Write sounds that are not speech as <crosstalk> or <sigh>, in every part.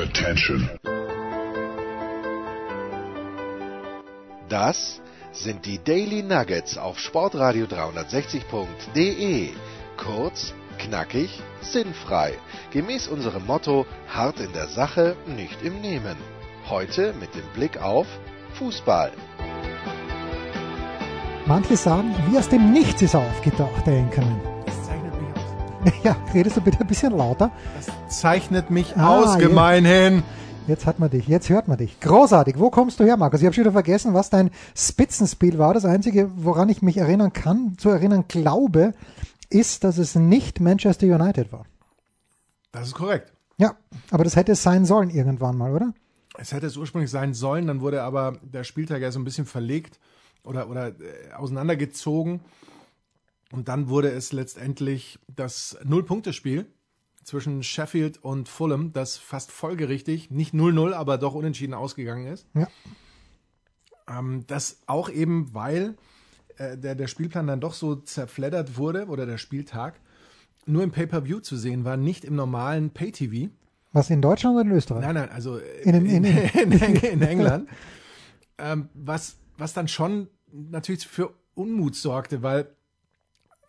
Attention. Das sind die Daily Nuggets auf Sportradio 360.de. Kurz, knackig, sinnfrei. Gemäß unserem Motto: hart in der Sache, nicht im Nehmen. Heute mit dem Blick auf Fußball. Manche sagen, wie aus dem Nichts ist er aufgetaucht, der Enkermann. <laughs> Ja, redest du bitte ein bisschen lauter? Das zeichnet mich Ah, aus, gemeinhin. Jetzt hat man dich, jetzt hört man dich. Großartig. Wo kommst du her, Markus? Ich habe schon wieder vergessen, was dein Spitzenspiel war. Das Einzige, woran ich mich erinnern kann, zu erinnern glaube, ist, dass es nicht Manchester United war. Das ist korrekt. Ja, aber das hätte es sein sollen irgendwann mal, oder? Es hätte es ursprünglich sein sollen, dann wurde aber der Spieltag ja so ein bisschen verlegt oder, oder äh, auseinandergezogen. Und dann wurde es letztendlich das Null-Punkte-Spiel zwischen Sheffield und Fulham, das fast folgerichtig, nicht 0-0, aber doch unentschieden ausgegangen ist. Ja. Ähm, das auch eben, weil äh, der, der Spielplan dann doch so zerfleddert wurde oder der Spieltag nur im Pay-Per-View zu sehen war, nicht im normalen Pay-TV. Was in Deutschland oder in Österreich? Nein, nein, also äh, In- in- in- <laughs> in, in England. <laughs> ähm, was, was dann schon natürlich für Unmut sorgte, weil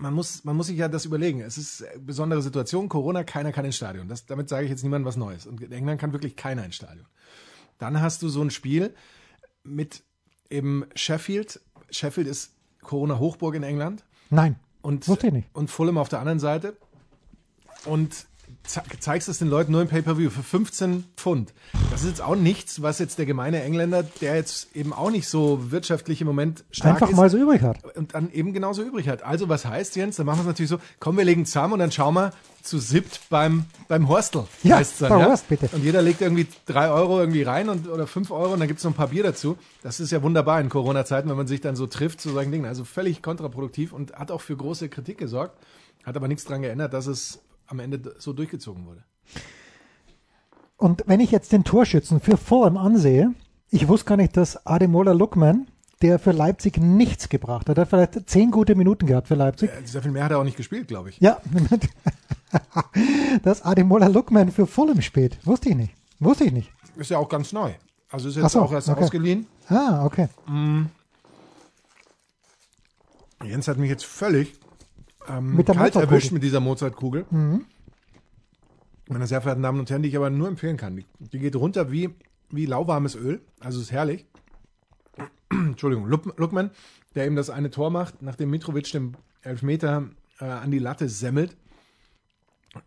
man muss, man muss sich ja das überlegen. Es ist eine besondere Situation. Corona, keiner kann ins Stadion. Das, damit sage ich jetzt niemandem was Neues. Und in England kann wirklich keiner ins Stadion. Dann hast du so ein Spiel mit eben Sheffield. Sheffield ist Corona-Hochburg in England. Nein. Und, Wusste ich nicht. und Fulham auf der anderen Seite. Und zeigst es den Leuten nur im Pay-Per-View für 15 Pfund. Das ist jetzt auch nichts, was jetzt der gemeine Engländer, der jetzt eben auch nicht so wirtschaftlich im Moment stark Einfach ist, mal so übrig hat. und dann eben genauso übrig hat. Also was heißt Jens? Dann machen wir es natürlich so, komm, wir legen zusammen und dann schauen wir zu siebt beim, beim Horstel. Ja, heißt's dann, ja? Horst, bitte. Und jeder legt irgendwie drei Euro irgendwie rein und, oder fünf Euro und dann gibt's noch ein paar Bier dazu. Das ist ja wunderbar in Corona-Zeiten, wenn man sich dann so trifft zu solchen Dingen. Also völlig kontraproduktiv und hat auch für große Kritik gesorgt. Hat aber nichts daran geändert, dass es am Ende so durchgezogen wurde. Und wenn ich jetzt den Torschützen für Fulham ansehe, ich wusste gar nicht, dass Ademola Lookman, der für Leipzig nichts gebracht hat, er hat vielleicht zehn gute Minuten gehabt für Leipzig. Äh, Sehr viel mehr hat er auch nicht gespielt, glaube ich. Ja, <laughs> dass Ademola Lookman für Fulham spielt, wusste ich nicht. Wusste ich nicht. Ist ja auch ganz neu. Also ist jetzt so, auch erst okay. ausgeliehen. Ah, okay. Jens hat mich jetzt völlig ähm, Mit der kalt Mozartkugel. erwischt mit dieser Mozartkugel. Meine sehr verehrten Damen und Herren, die ich aber nur empfehlen kann. Die, die geht runter wie, wie lauwarmes Öl. Also ist herrlich. Entschuldigung, Luckmann, der eben das eine Tor macht, nachdem Mitrovic den Elfmeter äh, an die Latte semmelt.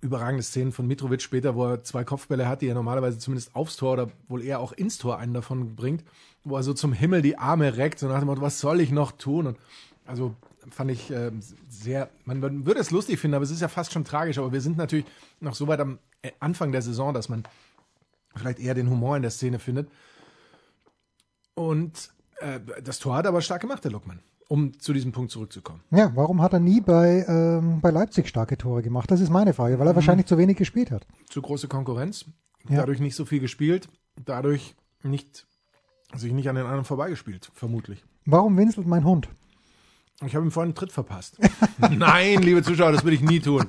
Überragende Szenen von Mitrovic später, wo er zwei Kopfbälle hat, die er normalerweise zumindest aufs Tor oder wohl eher auch ins Tor einen davon bringt, wo er so zum Himmel die Arme reckt, so nach dem Motto, was soll ich noch tun? Und also fand ich äh, sehr, man, man würde es lustig finden, aber es ist ja fast schon tragisch, aber wir sind natürlich noch so weit am äh, Anfang der Saison, dass man vielleicht eher den Humor in der Szene findet. Und äh, das Tor hat er aber stark gemacht, der Luckmann, um zu diesem Punkt zurückzukommen. Ja, warum hat er nie bei, ähm, bei Leipzig starke Tore gemacht? Das ist meine Frage, weil er wahrscheinlich zu wenig gespielt hat. Zu große Konkurrenz, Ja. dadurch nicht so viel gespielt, dadurch nicht sich nicht an den anderen vorbeigespielt, vermutlich. Warum winselt mein Hund? Ich habe ihm vorhin einen Tritt verpasst. <laughs> Nein, liebe Zuschauer, das würde ich nie tun.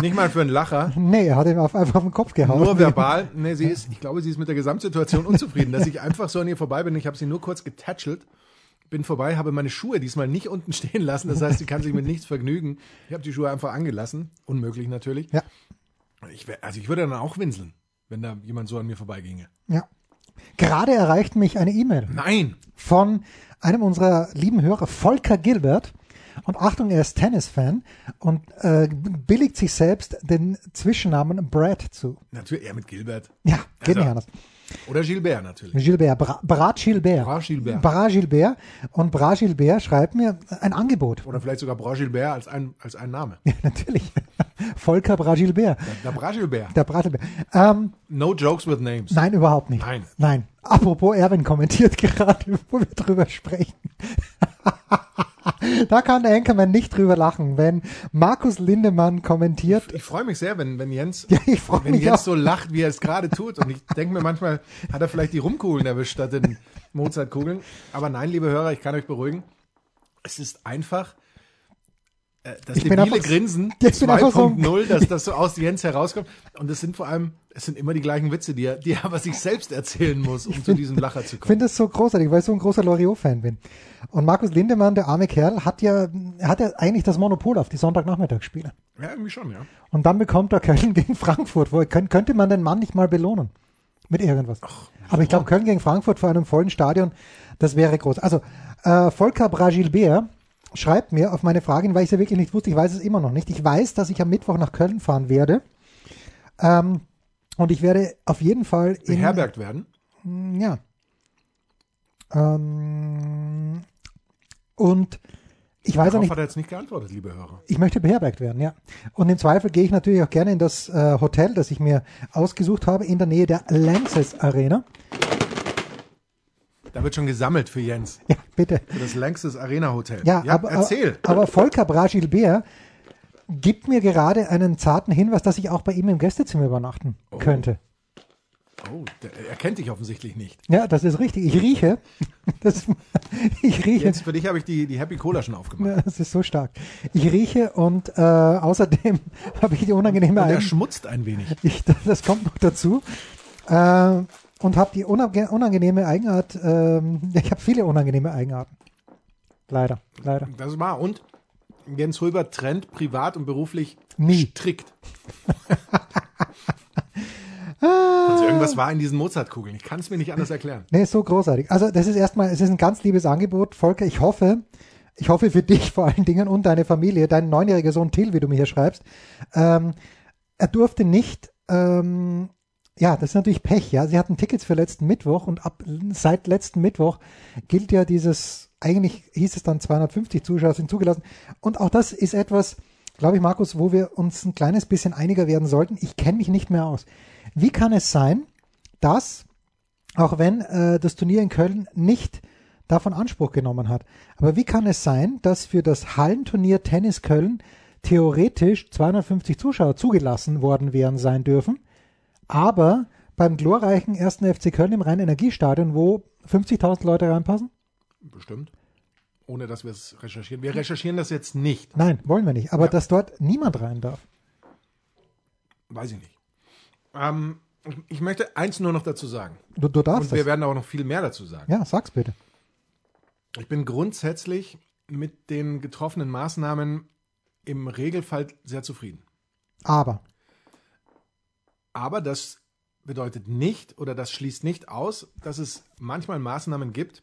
Nicht mal für einen Lacher. Nee, er hat ihm auf, einfach auf den Kopf gehauen. Nur verbal. Nee, sie ist, ich glaube, sie ist mit der Gesamtsituation unzufrieden, dass ich einfach so an ihr vorbei bin. Ich habe sie nur kurz getätschelt, bin vorbei, habe meine Schuhe diesmal nicht unten stehen lassen. Das heißt, sie kann sich mit nichts vergnügen. Ich habe die Schuhe einfach angelassen. Unmöglich natürlich. Ja, Ich, wär- also ich würde dann auch winseln, wenn da jemand so an mir vorbeiginge. ja. Gerade erreicht mich eine E-Mail Nein! von einem unserer lieben Hörer, Volker Gilbert. Und Achtung, er ist Tennis-Fan und äh, billigt sich selbst den Zwischennamen Brad zu. Natürlich, eher mit Gilbert. Ja, geht Also- nicht anders. Oder Gilbert natürlich. Gilbert, Bra Brat Gilbert. Bras Gilbert. Bras Gilbert. Und Bras Gilbert schreibt mir ein Angebot. Oder vielleicht sogar Bras Gilbert als ein, als ein Name. Ja, <laughs> natürlich. Volker Bras Gilbert. Der Bras Gilbert. Der Bras Gilbert. Ähm, No jokes with names. nein, überhaupt nicht. Nein. Nein. Apropos, Erwin kommentiert <laughs> gerade, wo wir drüber sprechen. <laughs> <laughs> da kann der Enkermann nicht drüber lachen, wenn Markus Lindemann kommentiert. Ich freue mich sehr, wenn, wenn Jens, Ja, ich wenn Jens auch. so lacht, wie er es gerade tut. Und ich denke mir manchmal, hat er vielleicht die Rumkugeln erwischt statt den Mozartkugeln. Aber nein, liebe Hörer, ich kann euch beruhigen. Es ist einfach das Ich bin debile einfach- Grinsen <laughs> ich bin einfach so- 2.0, dass das so aus Jens herauskommt. Und es sind vor allem, es sind immer die gleichen Witze, die er, die er aber sich selbst erzählen muss, um zu diesem Lacher zu Ich kommen. finde das so großartig, weil ich so ein großer Loriot-Fan bin. Und Markus Lindemann, der arme Kerl, hat ja, hat ja eigentlich das Monopol auf die Sonntagnachmittagsspiele. Ja, irgendwie schon, ja. Und dann bekommt er Köln gegen Frankfurt. Wo, könnt- könnte man den Mann nicht mal belohnen? Mit irgendwas. Aber ich glaube, Köln gegen Frankfurt vor einem vollen Stadion, das wäre groß. Also, äh, Volker Bragilbert schreibt mir auf meine Frage, hin, weil ich es ja wirklich nicht wusste, ich weiß es immer noch nicht. Ich weiß, dass ich am Mittwoch nach Köln fahren werde. Ähm, und ich werde auf jeden Fall in, Beherbergt werden. ja. Ähm, und ich weiß auch Darauf nicht, hat er jetzt nicht geantwortet, liebe Hörer. ich möchte beherbergt werden, ja. Und im Zweifel gehe ich natürlich auch gerne in das äh, Hotel, das ich mir ausgesucht habe, in der Nähe der Lanxess Arena. Da wird schon gesammelt für Jens. <laughs> Ja, bitte. Für das Längstes Arena Hotel. Ja, aber, erzähl. aber, Volker Bragilbert gibt mir gerade einen zarten Hinweis, dass ich auch bei ihm im Gästezimmer übernachten könnte. oh, er kennt dich offensichtlich nicht. Ja, das ist richtig. Ich rieche. <laughs> Das, ich rieche. Jetzt für dich habe ich die, die Happy Cola schon aufgemacht. Ja, das ist so stark. Ich rieche und äh, außerdem <laughs> habe ich die unangenehme Und er schmutzt ein wenig. ich, das kommt noch dazu. Äh, und habe die unange- unangenehme Eigenart, ähm, <laughs> ich habe viele unangenehme Eigenarten. Leider, leider. Das war. Und Jens Hulbert trennt privat und beruflich Nie. strikt. <laughs> also irgendwas war in diesen Mozartkugeln. Ich kann es mir nicht anders erklären. Nee, ist so großartig. Also das ist erstmal, es ist ein ganz liebes Angebot. Volker, ich hoffe, ich hoffe für dich <laughs> vor allen Dingen und deine Familie, dein neunjähriger Sohn Till, wie du mir hier schreibst, ähm, er durfte nicht, ähm, ja, das ist natürlich Pech, ja. Sie hatten Tickets für letzten Mittwoch und ab seit letzten Mittwoch gilt ja dieses, eigentlich hieß es dann 250 Zuschauer sind zugelassen. Und auch das ist etwas, glaube ich, Markus, wo wir uns ein kleines bisschen einiger werden sollten. Ich kenne mich nicht mehr aus. Wie kann es sein, dass auch wenn äh, das Turnier in Köln nicht davon Anspruch genommen hat. Aber wie kann es sein, dass für das Hallenturnier Tennis Köln theoretisch 250 Zuschauer zugelassen worden wären sein dürfen, aber beim glorreichen 1. FC Köln im Rhein-Energiestadion, wo 50.000 Leute reinpassen? Bestimmt. Ohne dass wir es recherchieren. Wir recherchieren das jetzt nicht. Nein, wollen wir nicht. Aber Ja. dass dort niemand rein darf. Weiß ich nicht. Ähm, ich möchte eins nur noch dazu sagen. Du, du darfst Und wir das. werden auch noch viel mehr dazu sagen. Ja, sag's bitte. Ich bin grundsätzlich mit den getroffenen Maßnahmen im Regelfall sehr zufrieden. Aber, Aber das bedeutet nicht oder das schließt nicht aus, dass es manchmal Maßnahmen gibt,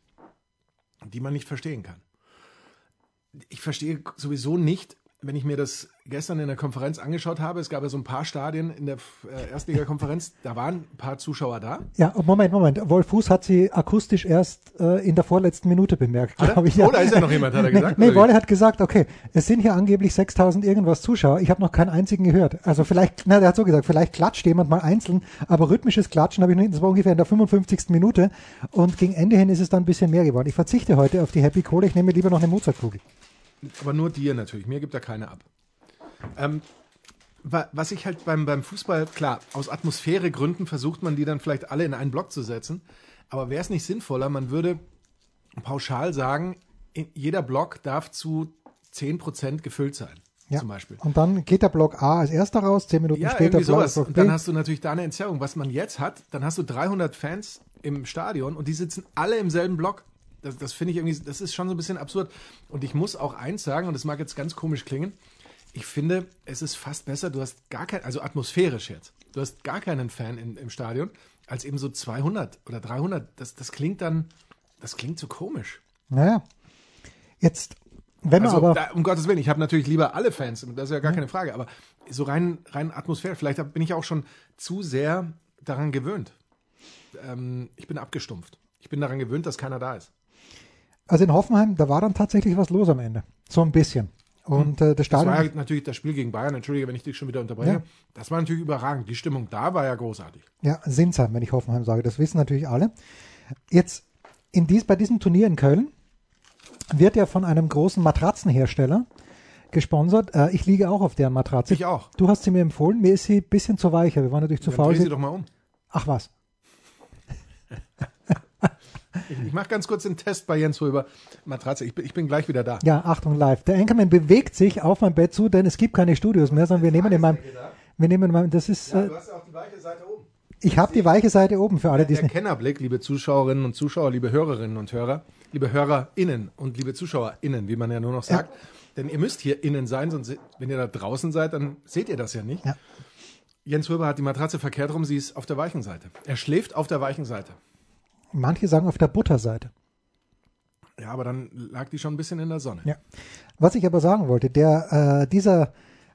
die man nicht verstehen kann. Ich verstehe sowieso nicht, wenn ich mir das gestern in der Konferenz angeschaut habe, es gab ja so ein paar Stadien in der äh, Erstliga-Konferenz, da waren ein paar Zuschauer da. ja, Moment, Moment. Wolf Fuß hat sie akustisch erst äh, in der vorletzten Minute bemerkt, er? glaube ich. Oh, da ist ja noch jemand, hat er <laughs> gesagt, Nee, nee? Wolle hat gesagt, okay, es sind hier angeblich 6000 irgendwas Zuschauer. Ich habe noch keinen einzigen gehört. Also vielleicht, na, der hat so gesagt, vielleicht klatscht jemand mal einzeln, aber rhythmisches Klatschen habe ich noch nicht. Das war ungefähr in der 55. Minute und gegen Ende hin ist es dann ein bisschen mehr geworden. Ich verzichte heute auf die Happy Cola, ich nehme lieber noch eine Mozartkugel. Aber nur dir natürlich. Mir gibt er keine ab. Ähm, wa- was ich halt beim, beim Fußball, klar, aus Atmosphäregründen versucht man die dann vielleicht alle in einen Block zu setzen. Aber wäre es nicht sinnvoller, man würde pauschal sagen, jeder Block darf zu 10% gefüllt sein, Ja. zum Beispiel. Und dann geht der Block A als erster raus, zehn Minuten Ja, später irgendwie sowas. Block Und B. dann hast du natürlich da eine Entzerrung. Was man jetzt hat, dann hast du 300 Fans im Stadion und die sitzen alle im selben Block. Das, das finde ich irgendwie, das ist schon so ein bisschen absurd. Und ich muss auch eins sagen, und das mag jetzt ganz komisch klingen, ich finde, es ist fast besser, du hast gar kein, also atmosphärisch jetzt, du hast gar keinen Fan in, im Stadion, als eben so 200 oder 300. Das, das klingt dann, das klingt so komisch. Naja, jetzt, wenn man Also, aber... da, um Gottes Willen, ich habe natürlich lieber alle Fans, das ist ja gar keine Frage, aber so rein, rein atmosphärisch, vielleicht bin ich auch schon zu sehr daran gewöhnt. Ähm, ich bin abgestumpft. Ich bin daran gewöhnt, dass keiner da ist. Also in Hoffenheim, da war dann tatsächlich was los am Ende. So ein bisschen. Und äh, das Das Stadion... war ja natürlich das Spiel gegen Bayern, entschuldige, wenn ich dich schon wieder unterbreche. Ja. Das war natürlich überragend. Die Stimmung da war ja großartig. Ja, Sinsheim, wenn ich Hoffenheim sage. Das wissen natürlich alle. Jetzt in dies, bei diesem Turnier in Köln wird ja von einem großen Matratzenhersteller gesponsert. Äh, ich liege auch auf deren Matratze. Ich auch. Du hast sie mir empfohlen. Mir ist sie ein bisschen zu weicher. Wir waren natürlich zu Dann faul. dreh sie- doch mal um. Ach was. Ich, ich mache ganz kurz den Test bei Jens Röber. Matratze, ich bin, ich bin gleich wieder da. Ja, Achtung live. Der Anchorman bewegt sich auf mein Bett zu, denn es gibt keine Studios mehr, sondern wir nehmen in meinem, wir nehmen in meinem, das ist, äh, hast auch die weiche Seite oben. ich habe die weiche Seite oben für alle, die es nicht. Kennerblick, liebe Zuschauerinnen und Zuschauer, liebe Hörerinnen und Hörer, liebe HörerInnen und liebe ZuschauerInnen, wie man ja nur noch sagt. Denn ihr müsst hier innen sein, sonst, wenn ihr da draußen seid, dann seht ihr das ja nicht. Ja. Jens Röber hat die Matratze verkehrt rum, sie ist auf der weichen Seite. Er schläft auf der weichen Seite. Manche sagen auf der Butterseite. Ja, aber dann lag die schon ein bisschen in der Sonne. Ja. Was ich aber sagen wollte, der, äh, dieser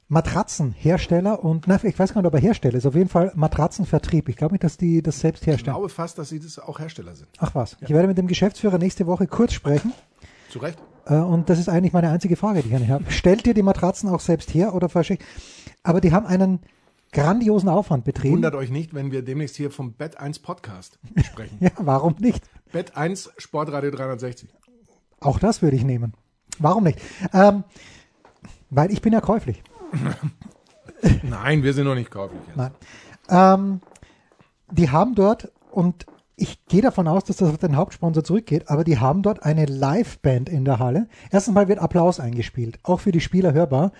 Matratzenhersteller und, na, ich weiß gar nicht, ob er Hersteller ist, auf jeden Fall Matratzenvertrieb. Ich glaube nicht, dass die das selbst Ich herstellen. glaube fast, dass sie das auch Hersteller sind. Ach was. Ich werde mit dem Geschäftsführer nächste Woche kurz sprechen. Zu Recht? Äh, und das ist eigentlich meine einzige Frage, die ich an habe. Stellt ihr die Matratzen auch selbst her oder verschickt? Aber die haben einen grandiosen Aufwand betrieben. Wundert euch nicht, wenn wir demnächst hier vom Bett 1 Podcast <laughs> sprechen. Ja, warum nicht? Bett 1 Sportradio 360. Auch das würde ich nehmen. Warum nicht? Ähm, weil ich bin ja käuflich. <laughs> Nein, wir sind noch nicht käuflich. Jens. Nein. Ähm, die haben dort, und ich gehe davon aus, dass das auf den Hauptsponsor zurückgeht, aber die haben dort eine Liveband in der Halle. Erstens mal wird Applaus eingespielt, auch für die Spieler hörbar.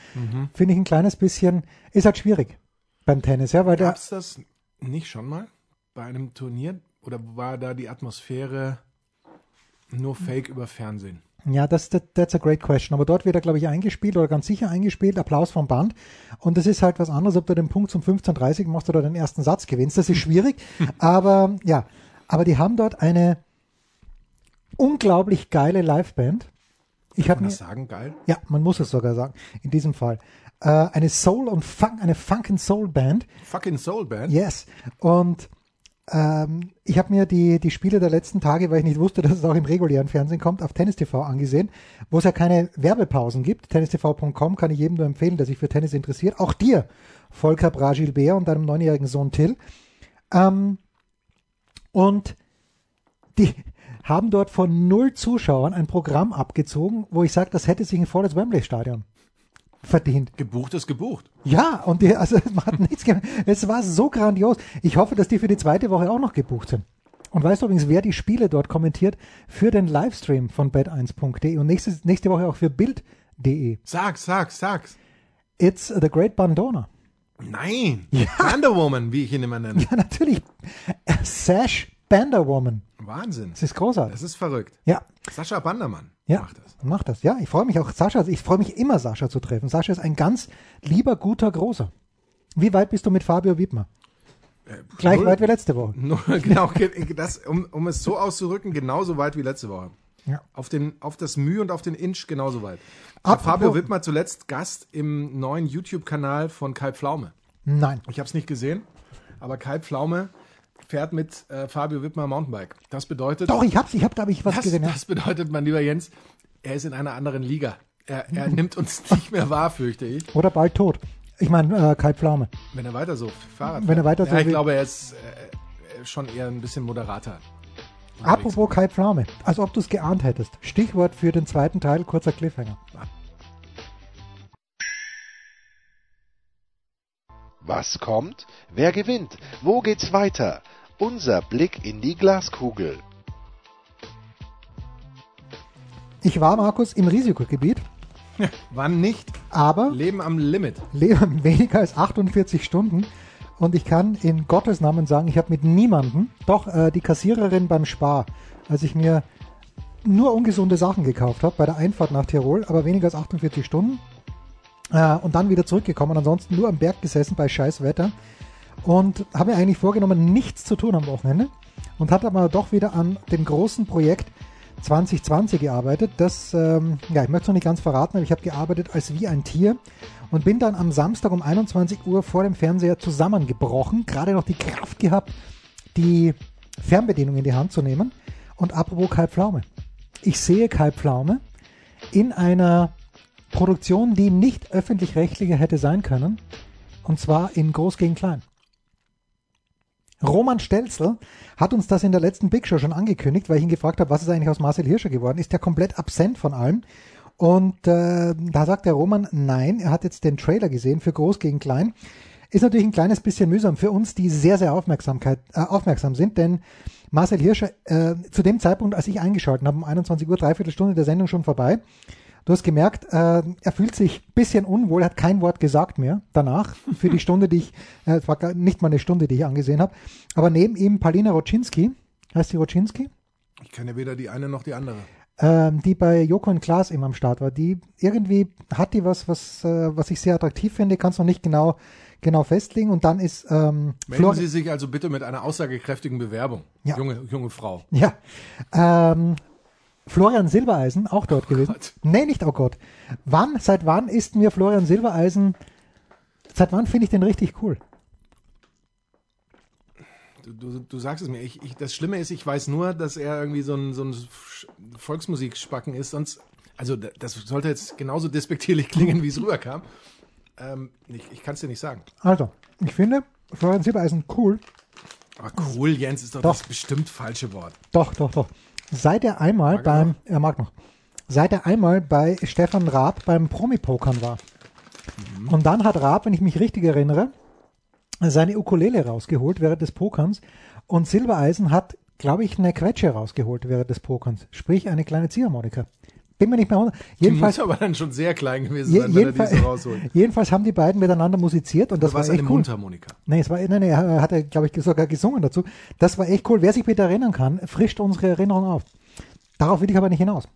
Finde ich ein kleines bisschen, ist halt schwierig beim Tennis, ja, weil Gab's das nicht schon mal bei einem Turnier? Oder war da die Atmosphäre nur Fake über Fernsehen? ja, das, that, that's a great question. Aber dort wird er, glaube ich, eingespielt oder ganz sicher eingespielt, Applaus vom Band. Und das ist halt was anderes, ob du den Punkt zum 15.30 machst oder den ersten Satz gewinnst. Das ist schwierig. <laughs> aber ja, aber die haben dort eine unglaublich geile Liveband. Ich habe Kann man mir, das sagen? Geil. ja, man muss es sogar sagen, in diesem Fall. Äh, eine Soul und Funk, eine Funk and Soul Band. Fucking Soul Band. Yes. Und ähm, ich habe mir die, die Spiele der letzten Tage, weil ich nicht wusste, <laughs> dass es auch im regulären Fernsehen kommt, auf Tennis TV angesehen, wo es ja keine Werbepausen gibt. TennisTV.com kann ich jedem nur empfehlen, der sich für Tennis interessiert. Auch dir, Volker Bragilbert und deinem neunjährigen Sohn Till. Ähm, und die haben dort von null Zuschauern ein Programm abgezogen, wo ich sage, das hätte sich ein volles Wembley-Stadion verdient. Gebucht ist gebucht. Ja, und die, also <laughs> man hat nichts gemacht. Es war so grandios. Ich hoffe, dass die für die zweite Woche auch noch gebucht sind. Und weißt du übrigens, wer die Spiele dort kommentiert für den Livestream von bet1.de und nächste, nächste Woche auch für bild.de. Sag, sag, sag's. It's the Great Bandona. Nein. Wonder Woman, wie ich ihn immer nenne. Ja, natürlich. Sash Banderwoman. Wahnsinn. Das ist großartig. Das ist verrückt. Ja, Sascha Bandermann ja. macht das. Macht das. Ja, ich freue mich auch, Sascha, ich freue mich immer, Sascha zu treffen. Sascha ist ein ganz lieber, guter, großer. Wie weit bist du mit Fabio Wiedmer? Gleich null. weit wie letzte Woche. Nur, <laughs> genau, ge- das, um, um es so auszurücken, genauso weit wie letzte Woche. Ja. Auf, den, auf das Mühe und auf den Inch genauso weit. Apropos- Fabio Wittmer zuletzt Gast im neuen YouTube-Kanal von Kai Pflaume. Nein. Ich habe es nicht gesehen, aber Kai Pflaume fährt mit äh, Fabio Wittmer Mountainbike. Das bedeutet, Doch, ich hab's, ich hab, da habe ich was das, gesehen. Ja. das bedeutet, mein lieber Jens, er ist in einer anderen Liga. Er, er nimmt uns <laughs> nicht mehr wahr, fürchte ich, Oder bald tot. Ich meine, äh, Kai Pflaume. wenn er weiter so Fahrrad Wenn er weiter so ja, ich glaube, er ist äh, schon eher ein bisschen moderater. Apropos Kai Pflaume. Als ob du es geahnt hättest. Stichwort für den zweiten Teil, kurzer Cliffhanger. Was kommt? Wer gewinnt? Wo geht's weiter? Unser Blick in die Glaskugel. Ich war, Markus, im Risikogebiet, Wann nicht? aber Leben am Limit. lebe <laughs> weniger als 48 Stunden. Und ich kann in Gottes Namen sagen, ich habe mit niemandem, doch äh, die Kassiererin beim Spar, als ich mir nur ungesunde Sachen gekauft habe bei der Einfahrt nach Tirol, aber weniger als 48 Stunden. Äh, und dann wieder zurückgekommen, ansonsten nur am Berg gesessen bei scheiß Wetter. Und habe mir eigentlich vorgenommen, nichts zu tun am Wochenende. Und hatte aber doch wieder an dem großen Projekt 2020 gearbeitet. Das, ähm, ja, ich möchte es noch nicht ganz verraten, aber ich habe gearbeitet als wie ein Tier und bin dann am Samstag um 21 Uhr vor dem Fernseher zusammengebrochen. Gerade noch die Kraft gehabt, die Fernbedienung in die Hand zu nehmen. Und apropos Kai Pflaume. Ich sehe Kai Pflaume in einer Produktion, die nicht öffentlich-rechtlicher hätte sein können. Und zwar in Groß gegen Klein. Roman Stelzl hat uns das in der letzten Big Show schon angekündigt, weil ich ihn gefragt habe, was ist eigentlich aus Marcel Hirscher geworden? Ist der komplett absent von allem? Und äh, da sagt der Roman, nein, er hat jetzt den Trailer gesehen für Groß gegen Klein. Ist natürlich ein kleines bisschen mühsam für uns, die sehr, sehr Aufmerksamkeit, äh, aufmerksam sind, denn Marcel Hirscher, äh, zu dem Zeitpunkt, als ich eingeschaltet habe, um 21 Uhr, dreiviertel Stunde der Sendung schon vorbei. Du hast gemerkt, äh, er fühlt sich ein bisschen unwohl, hat kein Wort gesagt mehr danach, für die Stunde, die ich, äh, es war gar nicht mal eine Stunde, die ich angesehen habe. Aber neben ihm Paulina Roczynski, heißt sie Roczynski? Ich kenne weder die eine noch die andere. ähm, die bei Joko und Klaas immer am Start war. Die irgendwie hat die was, was, äh, was ich sehr attraktiv finde, kann es noch nicht genau, genau festlegen. Und dann ist ähm, Melden Flor Sie sich also bitte mit einer aussagekräftigen Bewerbung, Ja. junge, junge Frau. ja, ähm, Florian Silbereisen auch dort gewesen. Gott. Nee, nicht oh Gott. Wann, seit wann ist mir Florian Silbereisen, seit wann finde ich den richtig cool? Du, du, du sagst es mir. Ich, ich, das Schlimme ist, ich weiß nur, dass er irgendwie so ein, so ein Volksmusikspacken ist. Sonst, also da- das sollte jetzt genauso despektierlich klingen, wie es rüberkam. Ähm, ich ich kann es dir nicht sagen. Also, ich finde Florian Silbereisen cool. Aber cool, Jens, ist doch, Doch. das bestimmt falsche Wort. Doch, doch, doch. Seit er einmal Mag er beim, er mag noch, seit er einmal bei Stefan Raab beim Promi-Pokern war. Mhm. Und dann hat Raab, wenn ich mich richtig erinnere, seine Ukulele rausgeholt während des Pokerns und Silbereisen hat, glaube ich, eine Quetsche rausgeholt während des Pokerns. Sprich, eine kleine Ziehharmonika. Bin mir nicht mehr hundert. Die Jedenfalls, muss aber dann schon sehr klein gewesen je, sein, wenn er jedenfalls, diese rausholt. <laughs> jedenfalls haben die beiden miteinander musiziert und das war war es eine echt cool. Mundharmonika. Nee, es war, nein, nee, er hat, er, glaube ich, sogar gesungen dazu. Das war echt cool. Wer sich bitte erinnern kann, frischt unsere Erinnerung auf. Darauf will ich aber nicht hinaus.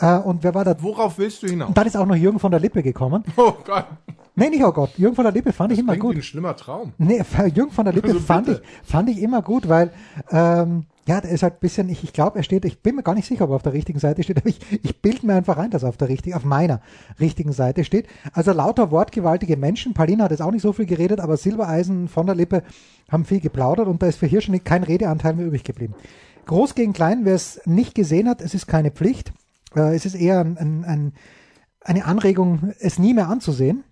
Äh, und wer war da? Worauf willst du hinaus? Und dann ist auch noch Jürgen von der Lippe gekommen. <laughs> Oh Gott, Nee, nicht oh Gott. Jürgen von der Lippe fand ich immer klingt wie gut. ein schlimmer Traum. Nee, <laughs> Jürgen von der Lippe Also fand, ich, fand ich immer gut, weil, ähm, ja, der ist halt ein bisschen, ich, ich glaube, er steht, ich bin mir gar nicht sicher, ob er auf der richtigen Seite steht, <laughs> aber ich, ich bilde mir einfach ein, dass er auf der richtigen, auf meiner richtigen Seite steht. Also lauter wortgewaltige Menschen. Paulina hat jetzt auch nicht so viel geredet, aber Silbereisen von der Lippe haben viel geplaudert und da ist für hier schon kein Redeanteil mehr übrig geblieben. Groß gegen klein, wer es nicht gesehen hat, es ist keine Pflicht. Äh, es ist eher ein, ein, ein, eine Anregung, es nie mehr anzusehen.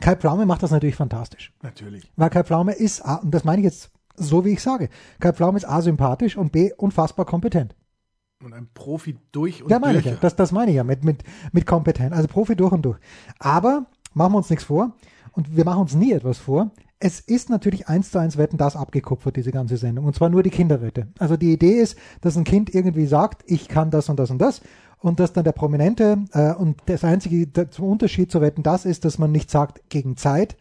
Kai Pflaume macht das natürlich fantastisch. Natürlich. Weil Kai Pflaume ist, und das meine ich jetzt so, wie ich sage, Kai Pflaume ist A, sympathisch und B, unfassbar kompetent. Und ein Profi durch und Ja, meine ich durch. ja. Das, das meine ich ja mit, mit, mit kompetent. Also Profi durch und durch. Aber machen wir uns nichts vor und wir machen uns nie etwas vor. Es ist natürlich eins zu eins Wetten das abgekupfert, diese ganze Sendung. Und zwar nur die Kinderwette. Also die Idee ist, dass ein Kind irgendwie sagt, ich kann das und das und das. Und dass dann der Prominente, äh, und das einzige der, zum Unterschied zu Wetten das ist, dass man nicht sagt gegen Zeit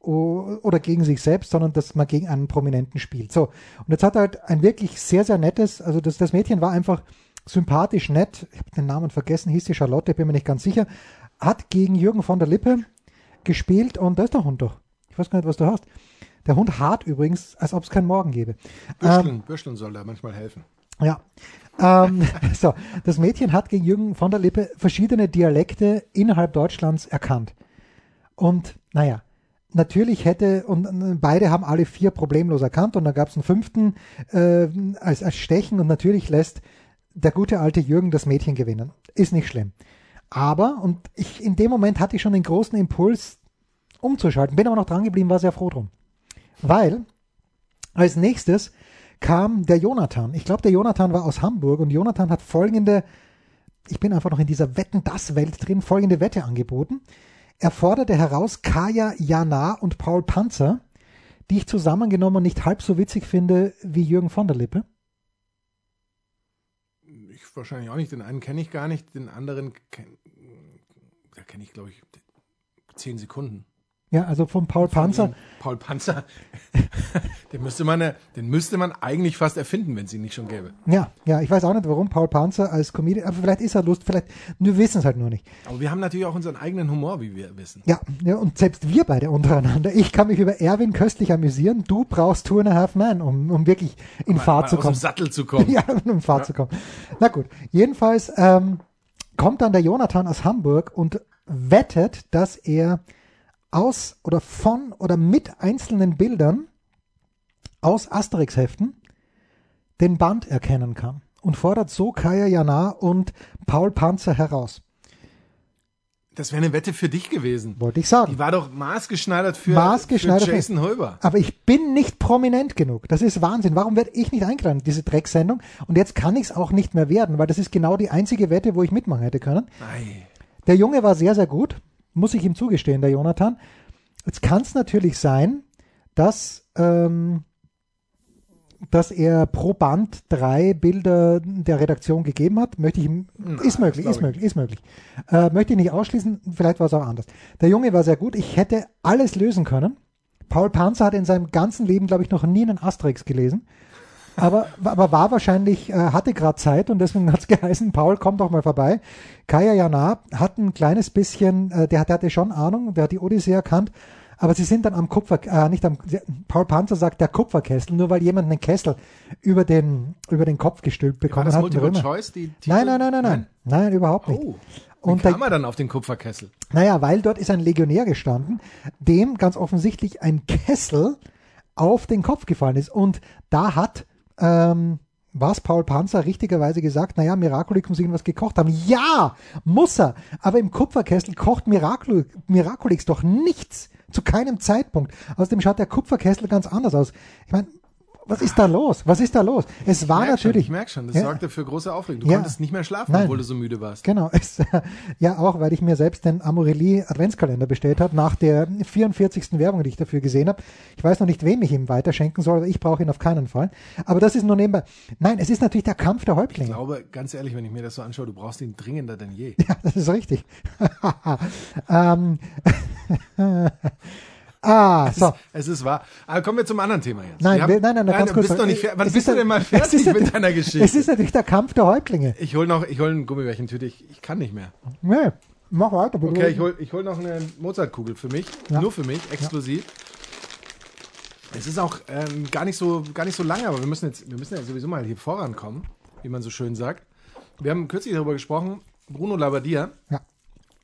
oder gegen sich selbst, sondern dass man gegen einen Prominenten spielt. So. Und jetzt hat er halt ein wirklich sehr, sehr nettes, also das, das Mädchen war einfach sympathisch nett, ich habe den Namen vergessen, hieß die Charlotte, bin mir nicht ganz sicher, hat gegen Jürgen von der Lippe gespielt und da ist der Hund doch. Ich weiß gar nicht, was du hast. Der Hund hart übrigens, als ob es keinen Morgen gäbe. Ähm, Büscheln, Büscheln soll da manchmal helfen. Ja. Ähm, <laughs> so, das Mädchen hat gegen Jürgen von der Lippe verschiedene Dialekte innerhalb Deutschlands erkannt. Und naja, natürlich hätte, und beide haben alle vier problemlos erkannt und dann gab es einen fünften äh, als, als Stechen und natürlich lässt der gute alte Jürgen das Mädchen gewinnen. Ist nicht schlimm. Aber, und ich in dem Moment hatte ich schon den großen Impuls umzuschalten, bin aber noch dran geblieben, war sehr froh drum. Weil als nächstes kam der Jonathan. Ich glaube, der Jonathan war aus Hamburg und Jonathan hat folgende, ich bin einfach noch in dieser Wetten-Das-Welt drin, folgende Wette angeboten. Er forderte heraus Kaya Jana und Paul Panzer, die ich zusammengenommen nicht halb so witzig finde wie Jürgen von der Lippe. Ich wahrscheinlich auch nicht. Den einen kenne ich gar nicht, den anderen kenn, kenne ich, glaube ich, zehn Sekunden. Ja, also von Paul Panzer. Paul <laughs> Panzer. den, müsste man, ja- den müsste man eigentlich fast erfinden, wenn es ihn nicht schon gäbe. Ja, ja, ich weiß auch nicht, warum Paul Panzer als Comedian, aber vielleicht ist er Lust, vielleicht, wir wissen es halt nur nicht. Aber wir haben natürlich auch unseren eigenen Humor, wie wir wissen. Ja, ja, und selbst wir beide untereinander. Ich kann mich über Erwin köstlich amüsieren. Du brauchst Two and a Half Men, um, um wirklich in Mal- Fahrt mal zu kommen. dem Sattel zu kommen. <laughs> Ja, um in Fahrt zu kommen. Na gut, jedenfalls ähm, kommt dann der Jonathan aus Hamburg und wettet, dass er aus oder von oder mit einzelnen Bildern aus Asterix-Heften den Band erkennen kann und fordert so Kaya Jana und Paul Panzer heraus. Das wäre eine Wette für dich gewesen. Wollte ich sagen. Die war doch maßgeschneidert für, Maßgeschneidert für Jason Holber. Aber ich bin nicht prominent genug. Das ist Wahnsinn. Warum werde ich nicht eingeladen, in diese Drecksendung? Und jetzt kann ich es auch nicht mehr werden, weil das ist genau die einzige Wette, wo ich mitmachen hätte können. Ei. Der Junge war sehr, sehr gut, muss ich ihm zugestehen, der Jonathan. Jetzt kann es natürlich sein, dass, ähm, dass er pro Band drei Bilder der Redaktion gegeben hat. Möchte ich, ihm- ist möglich, ist ich möglich, ist möglich. Äh, möchte ich nicht ausschließen, vielleicht war es auch anders. Der Junge war sehr gut. Ich hätte alles lösen können. Paul Panzer hat in seinem ganzen Leben, glaube ich, noch nie einen Asterix gelesen. Aber, aber war wahrscheinlich, äh, hatte gerade Zeit und deswegen hat es <laughs> geheißen, Paul, komm doch mal vorbei. Kaya Jana hat ein kleines bisschen, äh, der, der hatte schon Ahnung, der hat die Odyssee erkannt, aber sie sind dann am Kupfer, äh, nicht am, Paul Panzer sagt der Kupferkessel, nur weil jemand einen Kessel über den, über den Kopf gestülpt bekommen hat. Multiple. Choice? Die Titel? Nein, nein, nein, nein, nein, nein, überhaupt nicht. Oh. Und Und da- kam er dann auf den Kupferkessel? naja, weil dort ist ein Legionär gestanden, dem ganz offensichtlich ein Kessel auf den Kopf gefallen ist. Und da hat, ähm, was Paul Panzer richtigerweise gesagt, naja, Miraculix muss irgendwas gekocht haben. Ja, muss er. Aber im Kupferkessel kocht Miracul Miraculix doch nichts. Zu keinem Zeitpunkt. Außerdem schaut der Kupferkessel ganz anders aus. Ich meine, was ist da los? Was ist da los? Es war Merk schon, natürlich. ich merke schon, das Ja. sorgte für große Aufregung. Du Ja. konntest nicht mehr schlafen, Nein. obwohl du so müde warst. Genau, es, <laughs> ja auch, weil ich mir selbst den Amorelie Adventskalender bestellt habe, nach der 44. Werbung, die ich dafür gesehen habe. Ich weiß noch nicht, wem ich ihm weiterschenken soll, aber ich brauche ihn auf keinen Fall. Aber das ist nur nebenbei. Nein, es ist natürlich der Kampf der Ich Häuptlinge. glaube, ganz ehrlich, wenn ich mir das so anschaue, du brauchst ihn dringender denn je. <laughs> Ja, das ist richtig. <laughs> ähm, ah, so. Es ist wahr. Aber kommen wir zum anderen Thema jetzt. Nein, haben- wir- nein, nein, ganz du kurz. bist doch nicht fer- Wann Es bist ist du denn mal <laughs> es fertig mit natürlich- deiner Geschichte? Es ist natürlich der Kampf der Häuptlinge. ich hol noch, ich hol ein Gummibärchentüte. Ich, ich kann nicht mehr. Nee, mach weiter. bitte. Okay, ich hol, ich hol noch eine Mozartkugel für mich. Ja. Nur für mich, exklusiv. Es ist auch ähm, gar, nicht so, gar nicht so lange, aber wir müssen jetzt, wir müssen ja sowieso mal hier vorankommen, wie man so schön sagt. Wir haben kürzlich darüber gesprochen, Bruno Labbadia, Ja.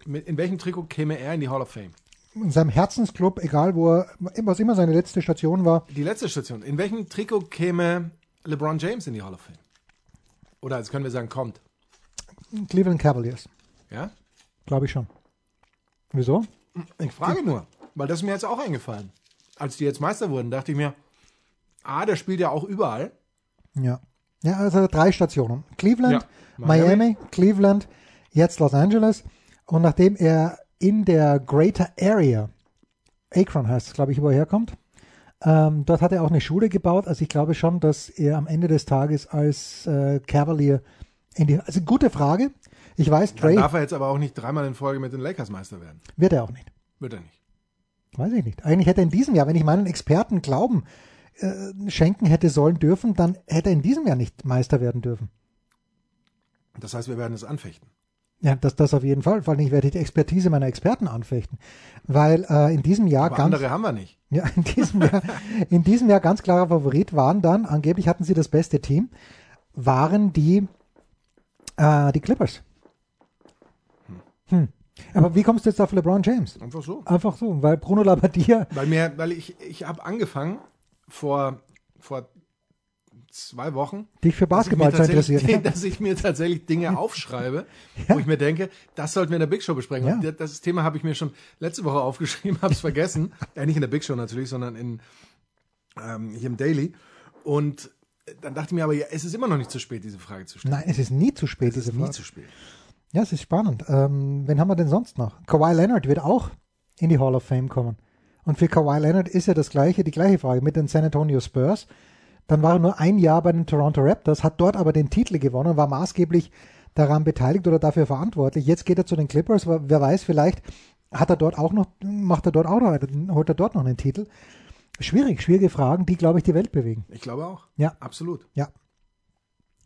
mit, in welchem Trikot käme er in die Hall of Fame? In seinem Herzensclub, egal wo er, was immer seine letzte Station war, Die letzte Station. In welchem Trikot käme LeBron James in die Hall of Fame? Oder jetzt können wir sagen, kommt. Cleveland Cavaliers. Ja? Glaube ich schon. Wieso? Ich frage nur, weil das ist mir jetzt auch eingefallen. Als die jetzt Meister wurden, dachte ich mir, ah, der spielt ja auch überall. Ja. Ja, also drei Stationen. Cleveland, Ja. Miami. Miami. Cleveland, jetzt Los Angeles. Und nachdem er in der Greater Area, Akron heißt es, glaube ich, wo er herkommt, ähm, dort hat er auch eine Schule gebaut. Also ich glaube schon, dass er am Ende des Tages als äh, Cavalier in die, also gute Frage. Ich weiß, Dann Dre darf er jetzt aber auch nicht dreimal in Folge mit den Lakers Meister werden. wird er auch nicht. Wird er nicht. Weiß ich nicht. Eigentlich hätte er in diesem Jahr, wenn ich meinen Experten Glauben äh, schenken hätte sollen dürfen, dann hätte er in diesem Jahr nicht Meister werden dürfen. Das heißt, wir werden es anfechten. Ja, das, das auf jeden Fall. Vor allem, ich werde die Expertise meiner Experten anfechten. Weil äh, in diesem Jahr Aber ganz, andere haben wir nicht. <laughs> ja, in diesem Jahr, in diesem Jahr ganz klarer Favorit waren dann, angeblich hatten sie das beste Team, waren die, äh, die Clippers. Hm. Aber wie kommst du jetzt auf LeBron James? Einfach so. Einfach so, weil Bruno Labbadia, Weil mir, weil ich, ich habe angefangen vor, vor zwei Wochen, dich für Basketball zu interessieren. <laughs> dass ich mir tatsächlich Dinge <laughs> aufschreibe, wo ich mir denke, das sollten wir in der Big Show besprechen. Ja. Und Das Thema habe ich mir schon letzte Woche aufgeschrieben, habe es vergessen. <laughs> ja, nicht in der Big Show natürlich, sondern in, ähm, hier im Daily. Und dann dachte ich mir aber, ja, es ist immer noch nicht zu spät, diese Frage zu stellen. Nein, es ist nie zu spät, es diese ist nie Frage. zu spät. Ja, es ist spannend. Ähm, wen haben wir denn sonst noch? Kawhi Leonard wird auch in die Hall of Fame kommen. Und für Kawhi Leonard ist ja das gleiche, die gleiche Frage mit den San Antonio Spurs. Dann war er nur ein Jahr bei den Toronto Raptors, hat dort aber den Titel gewonnen, war maßgeblich daran beteiligt oder dafür verantwortlich. Jetzt geht er zu den Clippers, wer weiß, vielleicht hat er dort auch noch, macht er dort auch noch, holt er dort noch einen Titel. Schwierig, schwierige Fragen, die, glaube ich, die Welt bewegen. Ich glaube auch. Ja. Absolut. Ja.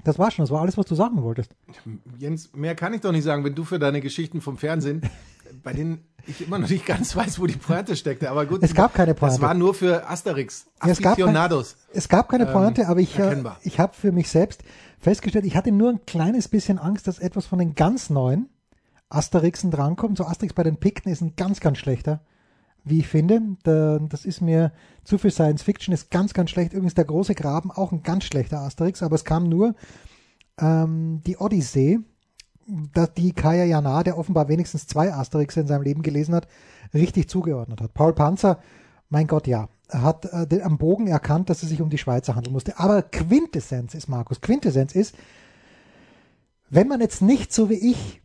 Das war schon, das war alles, was du sagen wolltest. Jens, mehr kann ich doch nicht sagen, wenn du für deine Geschichten vom Fernsehen, bei denen ich immer noch nicht ganz weiß, wo die Pointe steckte, aber gut. Es gab keine Das Pointe. war nur für Asterix, Ja, es gab kein-. Es gab keine Pointe, aber ich, äh, erkennbar. ich habe für mich selbst festgestellt, ich hatte nur ein kleines bisschen Angst, dass etwas von den ganz neuen Asterixen drankommt. So Asterix bei den Pikten ist ein ganz, ganz schlechter, wie ich finde. Da, das ist mir zu viel Science Fiction, ist ganz, ganz schlecht. Übrigens der große Graben, auch ein ganz schlechter Asterix, aber es kam nur ähm, die Odyssee, dass die Kaya Jana, der offenbar wenigstens zwei Asterix in seinem Leben gelesen hat, richtig zugeordnet hat. Paul Panzer, mein Gott, ja, hat äh, am Bogen erkannt, dass es sich um die Schweizer handeln musste. Aber Quintessenz ist, Markus, Quintessenz ist, wenn man jetzt nicht so wie ich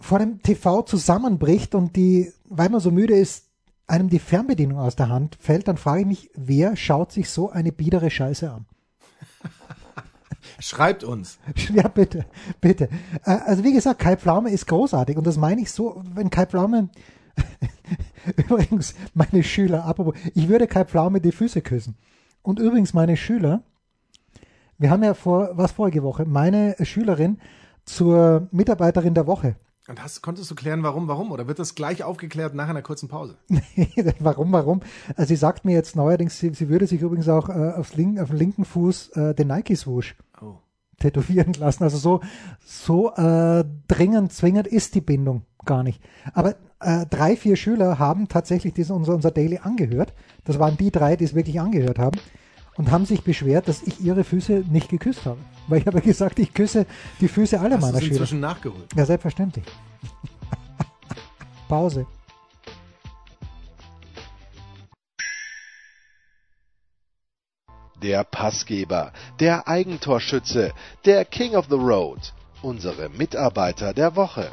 vor dem TV zusammenbricht und die, weil man so müde ist, einem die Fernbedienung aus der Hand fällt, dann frage ich mich, wer schaut sich so eine biedere Scheiße an? Schreibt uns. <laughs> Ja, bitte, bitte. Äh, Also wie gesagt, Kai Pflaume ist großartig und das meine ich so, wenn Kai Pflaume <laughs> übrigens meine Schüler, apropos, ich würde Kai Pflaume die Füße küssen. Und übrigens meine Schüler, wir haben ja vor, was vorige Woche, meine Schülerin zur Mitarbeiterin der Woche. Und hast, konntest du klären, warum, warum? Oder wird das gleich aufgeklärt nach einer kurzen Pause? <laughs> warum, warum? Also sie sagt mir jetzt neuerdings, sie, sie würde sich übrigens auch äh, aufs link, auf den linken Fuß äh, den Nike-Swoosh Oh. tätowieren lassen. Also so, so äh, dringend, zwingend ist die Bindung gar nicht. Aber äh, drei, vier Schüler haben tatsächlich diesen, unser, unser Daily angehört. Das waren die drei, die es wirklich angehört haben. Und haben sich beschwert, dass ich ihre Füße nicht geküsst habe. Weil ich habe gesagt, ich küsse die Füße aller Hast du meiner es Schüler. inzwischen nachgeholt? Ja, selbstverständlich. Pause. Der Passgeber, der Eigentorschütze, der King of the Road, unsere Mitarbeiter der Woche.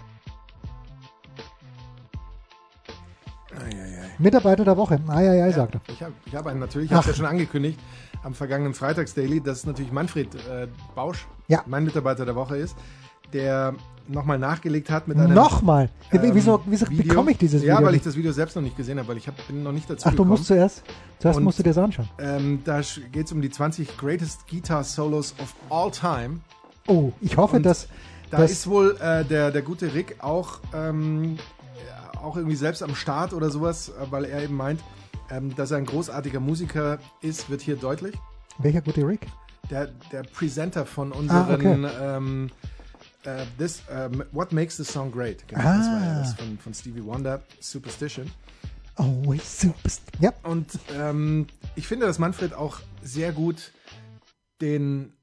Eieiei. Mitarbeiter der Woche. Eieiei, sagt er. Ich habe ich hab einen natürlich, ich habe Ach. ja schon angekündigt, am vergangenen Freitagsdaily, dass natürlich Manfred äh, Bausch, Ja. mein Mitarbeiter der Woche ist, der nochmal nachgelegt hat mit einem Nochmal. ähm, wieso wieso bekomme ich dieses Ja, Video? weil ich das Video selbst noch nicht gesehen habe, weil ich hab, bin noch nicht dazu Ach, du gekommen. musst zuerst. Zuerst Und- musst du dir das anschauen. ähm, da geht es um die 20 Greatest Guitar Solos of All Time. Oh, ich hoffe, Und dass. Da dass ist wohl äh, der, der gute Rick auch, ähm, ja, auch irgendwie selbst am Start oder sowas, äh, weil er eben meint, ähm, dass er ein großartiger Musiker ist, wird hier deutlich. welcher gute Rick? Der, der Presenter von unseren Ah, okay. ähm, äh, this, ähm, What Makes the Song Great. Genau, Ah. das war ja das von, von Stevie Wonder, Superstition. Always super. Ja, Und ähm, ich finde, dass Manfred auch sehr gut den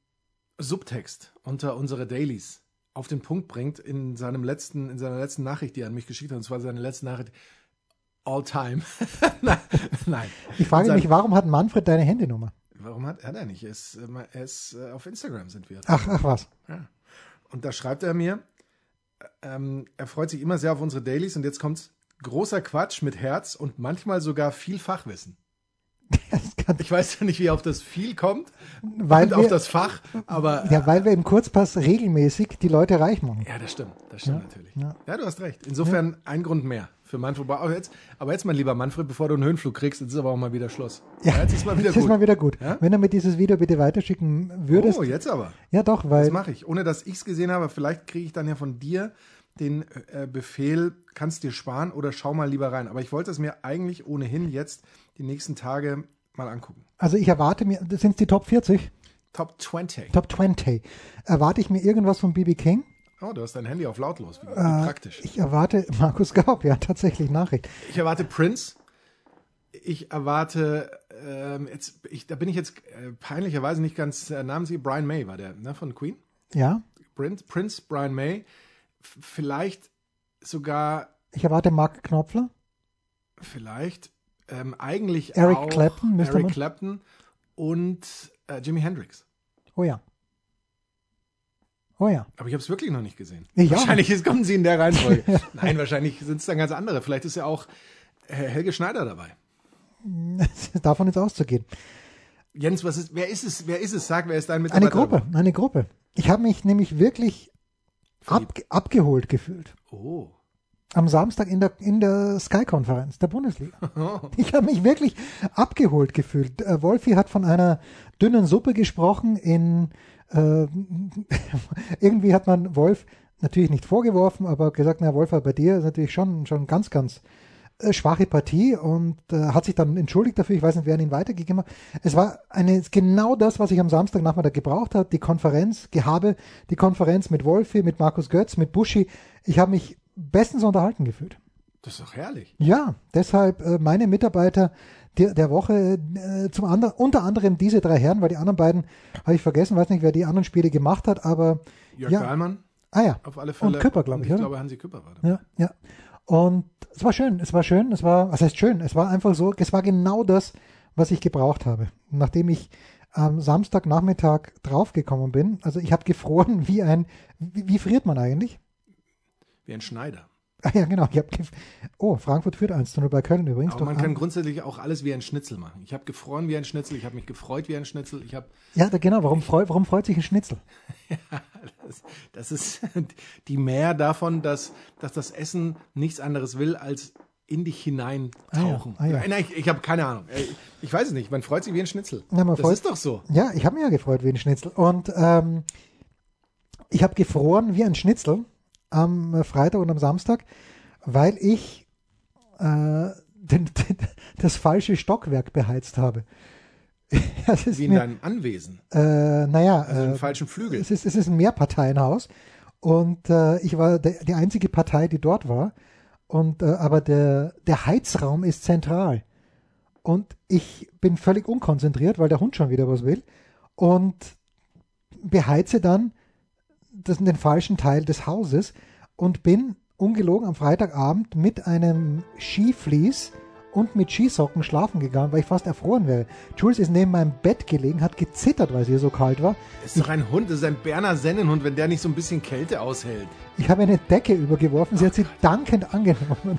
Subtext unter unsere Dailies auf den Punkt bringt in seinem letzten, in seiner letzten Nachricht, die er an mich geschickt hat. Und zwar seine letzte Nachricht all time. <laughs> Nein, Nein. ich frage mich, warum hat Manfred deine Handynummer? Warum hat, er nicht? Er ist, äh, er ist äh, auf Instagram sind wir. Ach, ach was. Ja. Und da schreibt er mir, ähm, er freut sich immer sehr auf unsere Dailies und jetzt kommt's großer Quatsch mit Herz und manchmal sogar viel Fachwissen. Ich weiß ja nicht, wie er auf das viel kommt weil, und auf wir, das Fach, aber ja, weil wir im Kurzpass regelmäßig die Leute reich machen. ja, das stimmt, das stimmt Ja, natürlich. ja. Ja. du hast recht. Insofern ein Grund mehr für Manfred. Aber jetzt, aber jetzt, mein lieber Manfred, bevor du einen Höhenflug kriegst, jetzt ist aber auch mal wieder Schluss. Ja, jetzt ist mal wieder jetzt gut. ist mal wieder gut. Ja? Wenn du mir dieses Video bitte weiterschicken würdest. oh, jetzt aber. Ja, doch, weil Das mache ich. Ohne dass ich es gesehen habe, vielleicht kriege ich dann ja von dir den äh, Befehl, kannst dir sparen oder schau mal lieber rein. Aber ich wollte es mir eigentlich ohnehin jetzt die nächsten Tage mal angucken. Also ich erwarte mir, das sind die Top 40, Top 20. Top 20. Erwarte ich mir irgendwas von BB King? Oh, du hast dein Handy auf lautlos. Wie, wie Äh, praktisch. Ich erwarte <laughs> Markus Gaub, ja, tatsächlich Nachricht. Ich erwarte Prince. Ich erwarte, ähm, jetzt, ich, da bin ich jetzt äh, peinlicherweise nicht ganz äh, namenslich. Brian May war der, ne, von Queen. Ja, Prince, Prince Brian May. F vielleicht sogar, ich erwarte Mark Knopfler. vielleicht ähm, eigentlich Eric auch Clapton, müsste Eric Clapton und äh, Jimi Hendrix. Oh ja. Oh ja. Aber ich habe es wirklich noch nicht gesehen. Ich wahrscheinlich ist, kommen sie in der Reihenfolge. <laughs> Nein, wahrscheinlich sind es dann ganz andere. Vielleicht ist ja auch äh, Helge Schneider dabei. <laughs> Davon ist auszugehen. Jens, was ist, wer ist es? Wer ist es? Sag, wer ist dein Eine Mitarbeiter? Gruppe, eine Gruppe. Ich habe mich nämlich wirklich ab, abgeholt gefühlt. Oh. Am Samstag in der, in der Sky-Konferenz der Bundesliga. <laughs> Ich habe mich wirklich abgeholt gefühlt. Äh, Wolfi hat von einer dünnen Suppe gesprochen. In äh, <laughs> irgendwie hat man Wolf natürlich nicht vorgeworfen, aber gesagt, na Wolf, bei dir ist natürlich schon schon ganz ganz äh, schwache Partie und äh, hat sich dann entschuldigt dafür. Ich weiß nicht, wer ihn weitergegeben hat. Es war eine genau das, was ich am Samstagnachmittag gebraucht habe. Die Konferenz, Gehabe, die Konferenz mit Wolfi, mit Markus Götz, mit Buschi. Ich habe mich bestens unterhalten gefühlt. Das ist doch herrlich. Ja, deshalb äh, meine Mitarbeiter der, der Woche, äh, zum anderen, unter anderem diese drei Herren, weil die anderen beiden habe ich vergessen, weiß nicht, wer die anderen Spiele gemacht hat, aber Jörg Ja. Dahlmann, ah ja, auf alle Fälle. und Küpper, glaube ich, Ich oder? glaube, Hansi Küpper war da. Ja, ja. Und es war schön, es war schön, es war, was heißt schön, es war einfach so, es war genau das, was ich gebraucht habe. Nachdem ich am Samstagnachmittag draufgekommen bin, also ich habe gefroren wie ein, wie, wie friert man eigentlich? Wie ein Schneider. Ah, ja, genau. Ich hab oh, Frankfurt führt 1 zu 0 bei Köln übrigens. Aber man kann an- grundsätzlich auch alles wie ein Schnitzel machen. Ich habe gefroren wie ein Schnitzel, ich habe mich gefreut wie ein Schnitzel, ich habe ja, genau. Warum, freu, warum freut sich ein Schnitzel? <laughs> das, das ist <laughs> die Mehr davon, dass, dass das Essen nichts anderes will, als in dich hineintauchen. Ah ja, ah ja. Nein, ich, ich habe keine Ahnung. Äh, Ich weiß es nicht. Man freut sich wie ein Schnitzel. Ja, das freut- ist doch so. Ja, ich habe mich ja gefreut wie ein Schnitzel. Und ähm, ich habe gefroren wie ein Schnitzel am äh, Freitag und am Samstag, weil ich äh, <laughs> den, den, das falsche Stockwerk beheizt habe. <laughs> Wie in mir, deinem Anwesen. äh, naja, Also im äh, falschen Flügel. es ist, es ist ein Mehrparteienhaus und äh, ich war der, die einzige Partei, die dort war. Und äh, aber der, der Heizraum ist zentral. Und ich bin völlig unkonzentriert, weil der Hund schon wieder was will. Und beheize dann das, den falschen Teil des Hauses und bin ungelogen am Freitagabend mit einem Skiflies und mit Skisocken schlafen gegangen, weil ich fast erfroren wäre. Jules ist neben meinem Bett gelegen, hat gezittert, weil es hier so kalt war. Das ist doch ein Hund, das ist ein Berner Sennenhund, wenn der nicht so ein bisschen Kälte aushält. Ich habe eine Decke übergeworfen, sie hat sie dankend angenommen.